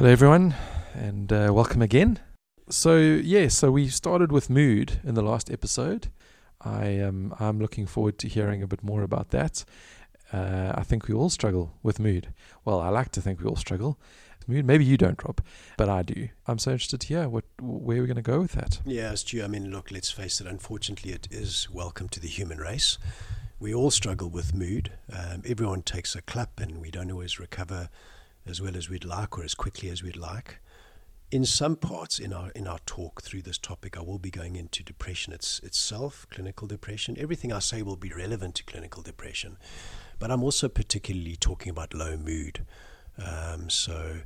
Hello, everyone, and uh, welcome again. So, yeah, so we started with mood in the last episode. I am I'm looking forward to hearing a bit more about that. Uh, I think we all struggle with mood. Well, I like to think we all struggle with mood. Maybe you don't, Rob, but I do. I'm so interested to hear what where we're going to go with that. Yeah, Stu. I mean, look, let's face it. Unfortunately, it is welcome to the human race. We all struggle with mood. Um, everyone takes a clap, and we don't always recover as well as we'd like or as quickly as we'd like. In some parts in our in our talk through this topic, I will be going into depression it's, itself, clinical depression. Everything I say will be relevant to clinical depression, but I'm also particularly talking about low mood. Um, so,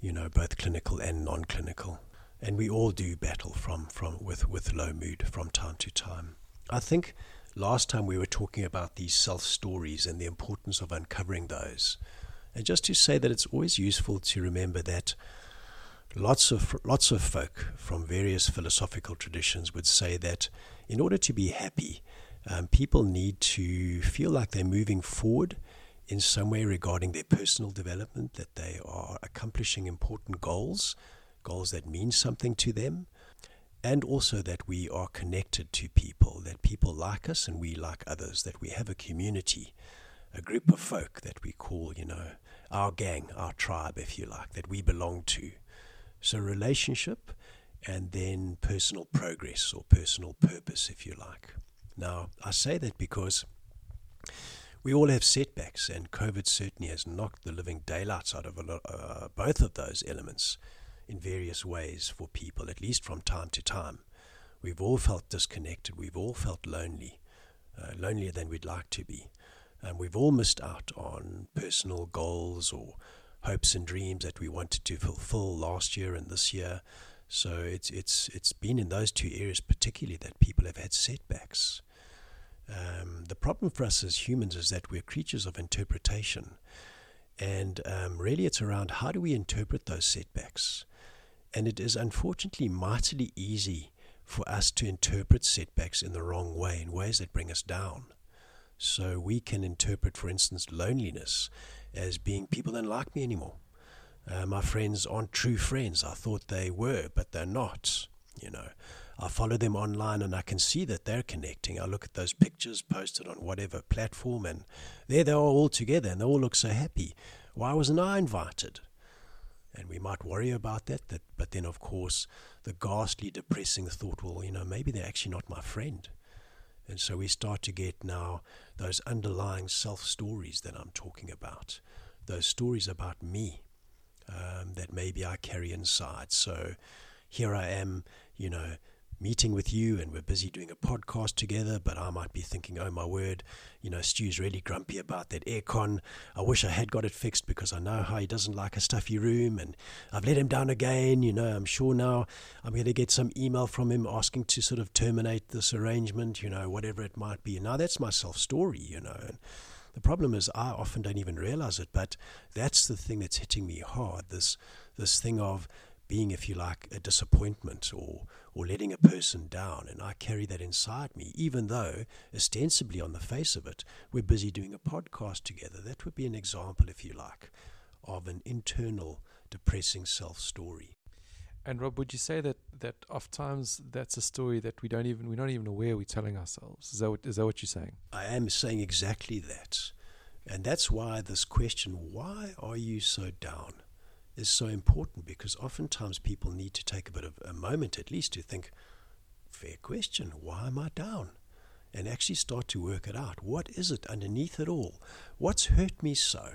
you know, both clinical and non-clinical, and we all do battle from from with with low mood from time to time. I think last time we were talking about these self stories and the importance of uncovering those. And just to say that it's always useful to remember that lots of lots of folk from various philosophical traditions would say that in order to be happy, um, people need to feel like they're moving forward in some way regarding their personal development, that they are accomplishing important goals, goals that mean something to them, and also that we are connected to people, that people like us and we like others, that we have a community, a group of folk that we call, you know, our gang, our tribe, if you like, that we belong to. So, relationship and then personal progress or personal purpose, if you like. Now, I say that because we all have setbacks, and COVID certainly has knocked the living daylights out of lot, uh, both of those elements in various ways for people, at least from time to time. We've all felt disconnected, we've all felt lonely, uh, lonelier than we'd like to be. And we've all missed out on personal goals or hopes and dreams that we wanted to fulfill last year and this year. So it's it's it's been in those two areas particularly that people have had setbacks. Um, the problem for us as humans is that we're creatures of interpretation, and um, really it's around how do we interpret those setbacks. And it is unfortunately mightily easy for us to interpret setbacks in the wrong way, in ways that bring us down. So we can interpret, for instance, loneliness as being people don't like me anymore. Uh, my friends aren't true friends. I thought they were, but they're not. You know, I follow them online and I can see that they're connecting. I look at those pictures posted on whatever platform, and there they are all together, and they all look so happy. Why wasn't I invited? And we might worry about that, that but then, of course, the ghastly, depressing thought, well, you know, maybe they're actually not my friend. And so we start to get now those underlying self stories that I'm talking about, those stories about me um, that maybe I carry inside. So here I am, you know, meeting with you and we're busy doing a podcast together, but I might be thinking, oh my word, you know, Stu's really grumpy about that aircon. I wish I had got it fixed because I know how he doesn't like a stuffy room and I've let him down again. You know, I'm sure now I'm going to get some email from him asking to sort of terminate this arrangement, you know, whatever it might be. Now that's my self story, you know. And the problem is I often don't even realize it, but that's the thing that's hitting me hard. This this thing of being, if you like, a disappointment or, or letting a person down. And I carry that inside me, even though, ostensibly on the face of it, we're busy doing a podcast together. That would be an example, if you like, of an internal depressing self story. And Rob, would you say that that oft times that's a story that we don't even we're not even aware we're telling ourselves? Is that what, is that what you're saying? I am saying exactly that, and that's why this question: Why are you so down? Is so important because oftentimes people need to take a bit of a moment at least to think, fair question, why am I down? And actually start to work it out. What is it underneath it all? What's hurt me so?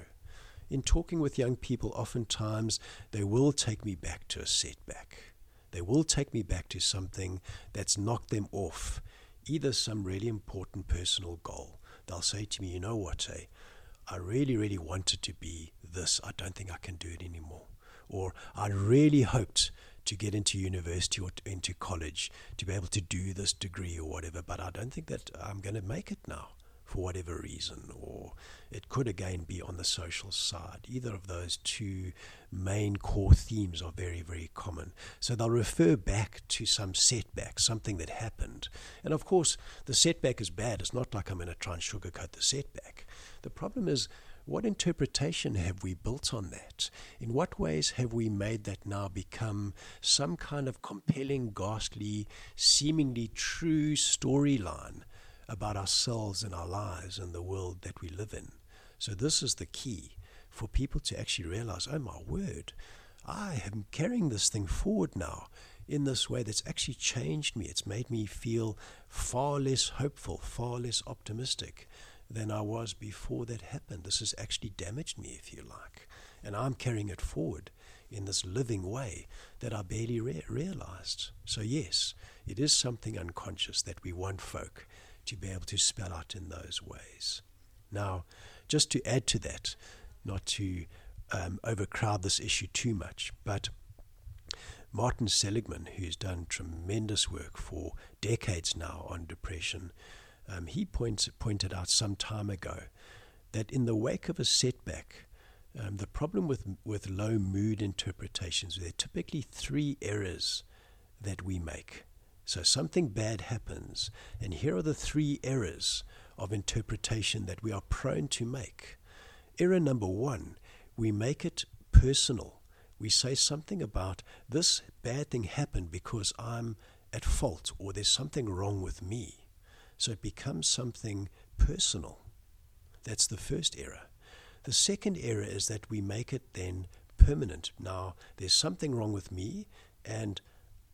In talking with young people, oftentimes they will take me back to a setback. They will take me back to something that's knocked them off, either some really important personal goal. They'll say to me, you know what, eh? I really, really wanted to be this. I don't think I can do it anymore or I really hoped to get into university or into college to be able to do this degree or whatever, but I don't think that I'm going to make it now for whatever reason, or it could again be on the social side. Either of those two main core themes are very, very common. So they'll refer back to some setback, something that happened. And of course, the setback is bad. It's not like I'm going to try and sugarcoat the setback. The problem is what interpretation have we built on that? In what ways have we made that now become some kind of compelling, ghastly, seemingly true storyline about ourselves and our lives and the world that we live in? So, this is the key for people to actually realize oh, my word, I am carrying this thing forward now in this way that's actually changed me. It's made me feel far less hopeful, far less optimistic than I was before that happened. This has actually damaged me, if you like. And I'm carrying it forward in this living way that I barely re- realized. So, yes, it is something unconscious that we want folk to be able to spell out in those ways. Now, just to add to that, not to um, overcrowd this issue too much, but Martin Seligman, who's done tremendous work for decades now on depression, um, he points, pointed out some time ago that in the wake of a setback, um, the problem with, with low mood interpretations, there are typically three errors that we make. So something bad happens, and here are the three errors of interpretation that we are prone to make. Error number one, we make it personal we say something about this bad thing happened because I'm at fault or there's something wrong with me. So it becomes something personal. That's the first error. The second error is that we make it then permanent. Now, there's something wrong with me, and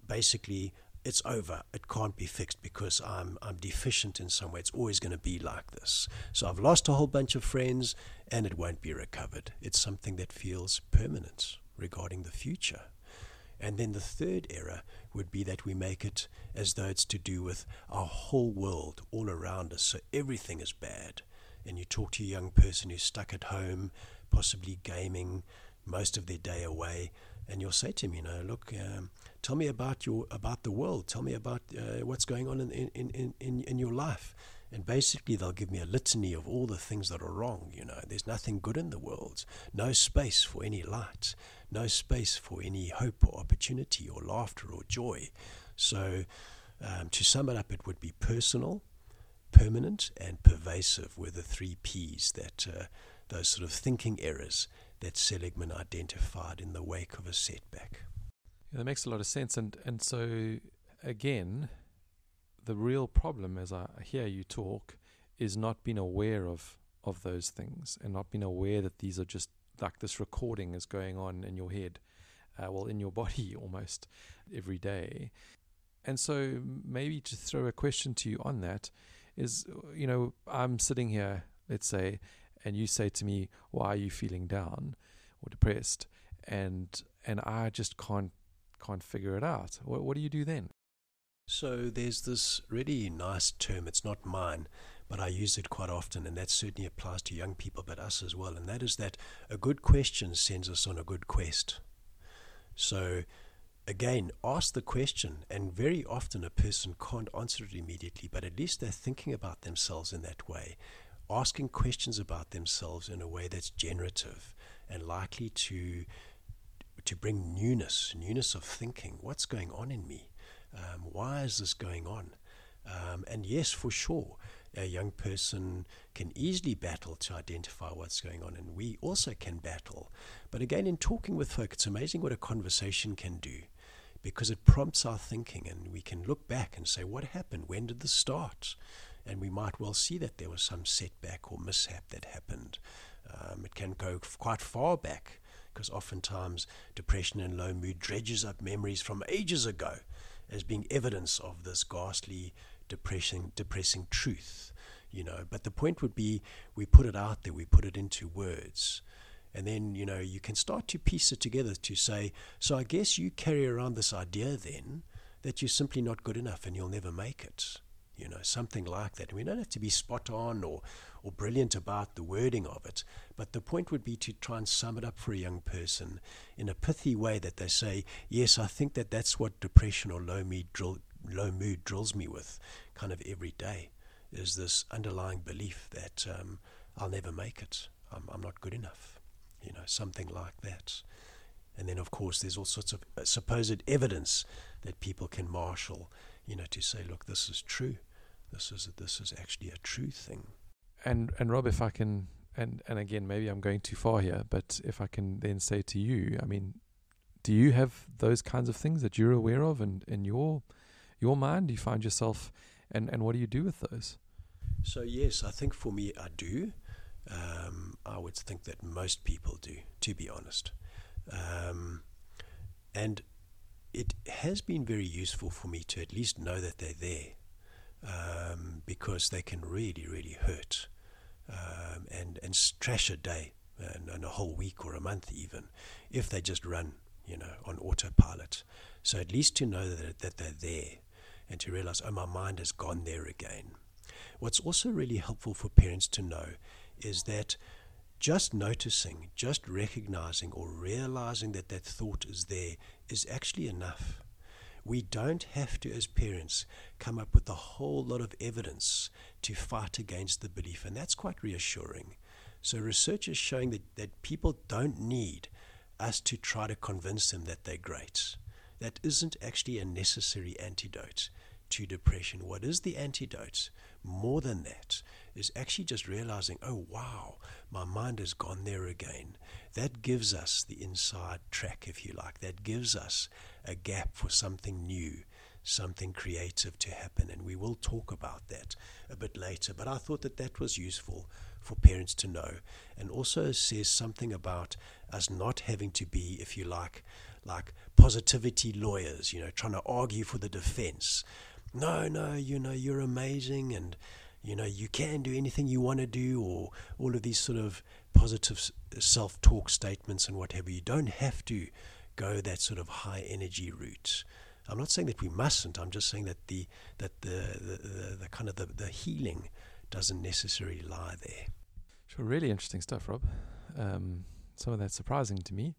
basically, it's over. It can't be fixed because I'm, I'm deficient in some way. It's always going to be like this. So I've lost a whole bunch of friends, and it won't be recovered. It's something that feels permanent regarding the future. And then the third error would be that we make it as though it's to do with our whole world all around us. So everything is bad. And you talk to a young person who's stuck at home, possibly gaming most of their day away, and you'll say to him, you know, look, um, tell me about your about the world. Tell me about uh, what's going on in, in, in, in, in your life. And basically, they'll give me a litany of all the things that are wrong. You know, there's nothing good in the world, no space for any light, no space for any hope or opportunity or laughter or joy. So, um, to sum it up, it would be personal, permanent, and pervasive were the three P's that uh, those sort of thinking errors that Seligman identified in the wake of a setback. Yeah, that makes a lot of sense. And, and so, again, the real problem, as I hear you talk, is not being aware of of those things and not being aware that these are just like this recording is going on in your head, uh, well, in your body almost every day. And so, maybe to throw a question to you on that is, you know, I'm sitting here, let's say, and you say to me, "Why are you feeling down or depressed?" and and I just can't can't figure it out. What, what do you do then? So there's this really nice term, it's not mine, but I use it quite often, and that certainly applies to young people, but us as well, and that is that a good question sends us on a good quest. So again, ask the question, and very often a person can't answer it immediately, but at least they're thinking about themselves in that way, asking questions about themselves in a way that's generative and likely to to bring newness, newness of thinking. What's going on in me? Um, why is this going on? Um, and yes, for sure, a young person can easily battle to identify what's going on, and we also can battle. But again, in talking with folk, it's amazing what a conversation can do because it prompts our thinking, and we can look back and say, What happened? When did this start? And we might well see that there was some setback or mishap that happened. Um, it can go quite far back because oftentimes depression and low mood dredges up memories from ages ago as being evidence of this ghastly, depressing, depressing truth. You know, but the point would be we put it out there, we put it into words. And then, you know, you can start to piece it together to say, so I guess you carry around this idea then that you're simply not good enough and you'll never make it. You know, something like that. We don't have to be spot on or, or brilliant about the wording of it, but the point would be to try and sum it up for a young person in a pithy way that they say, Yes, I think that that's what depression or low mood, drill, low mood drills me with kind of every day, is this underlying belief that um, I'll never make it. I'm, I'm not good enough. You know, something like that. And then, of course, there's all sorts of uh, supposed evidence that people can marshal, you know, to say, look, this is true. This is this is actually a true thing. And and Rob, if I can and and again, maybe I'm going too far here, but if I can then say to you, I mean, do you have those kinds of things that you're aware of and in your your mind? Do you find yourself and, and what do you do with those? So yes, I think for me I do. Um, I would think that most people do, to be honest. Um, and it has been very useful for me to at least know that they're there um, because they can really, really hurt um, and, and trash a day and, and, a whole week or a month even if they just run, you know, on autopilot. So at least to know that, that they're there and to realize, oh, my mind has gone there again. What's also really helpful for parents to know is that just noticing, just recognizing or realizing that that thought is there is actually enough. We don't have to, as parents, come up with a whole lot of evidence to fight against the belief, and that's quite reassuring. So, research is showing that, that people don't need us to try to convince them that they're great. That isn't actually a necessary antidote to depression. What is the antidote? More than that, is actually just realizing, oh, wow, my mind has gone there again. That gives us the inside track, if you like. That gives us a gap for something new, something creative to happen. And we will talk about that a bit later. But I thought that that was useful for parents to know. And also says something about us not having to be, if you like, like positivity lawyers, you know, trying to argue for the defense. No, no, you know, you're amazing and you know, you can do anything you want to do, or all of these sort of positive self talk statements and whatever. You don't have to go that sort of high energy route. I'm not saying that we mustn't. I'm just saying that the that the the, the, the kind of the, the healing doesn't necessarily lie there. Sure, really interesting stuff, Rob. Um, some of that surprising to me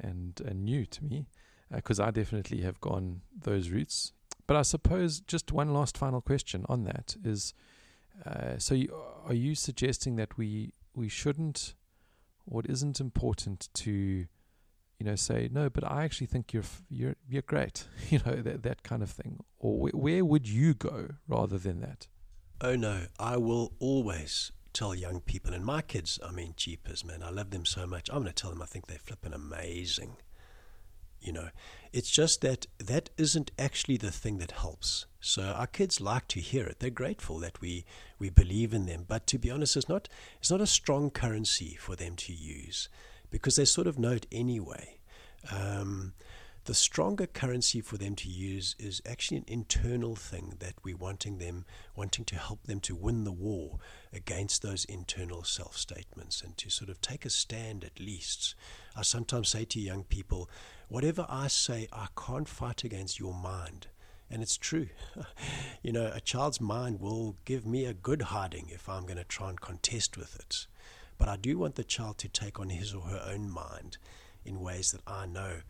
and, and new to me because uh, I definitely have gone those routes. But I suppose just one last final question on that is uh, so, you, are you suggesting that we we shouldn't, or it isn't important to, you know, say no? But I actually think you're you're you're great, you know, that that kind of thing. Or wh- where would you go rather than that? Oh no, I will always tell young people and my kids. I mean, jeepers, man, I love them so much. I'm going to tell them I think they're flipping amazing. You know, it's just that that isn't actually the thing that helps. So our kids like to hear it. They're grateful that we, we believe in them. But to be honest, it's not it's not a strong currency for them to use because they sort of know it anyway. Um, the stronger currency for them to use is actually an internal thing that we're wanting them wanting to help them to win the war against those internal self statements and to sort of take a stand at least. I sometimes say to young people, whatever I say, I can't fight against your mind. And it's true. you know, a child's mind will give me a good hiding if I'm going to try and contest with it. But I do want the child to take on his or her own mind in ways that I know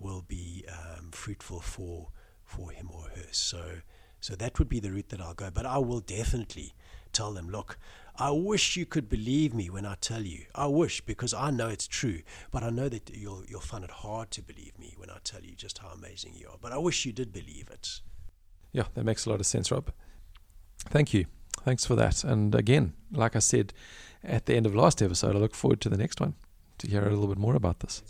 will be um, fruitful for for him or her. So so that would be the route that I'll go. But I will definitely tell them, look, I wish you could believe me when I tell you. I wish because I know it's true, but I know that you'll you'll find it hard to believe me when I tell you just how amazing you are. But I wish you did believe it. Yeah, that makes a lot of sense, Rob. Thank you. Thanks for that. And again, like I said at the end of last episode, I look forward to the next one to hear a little bit more about this.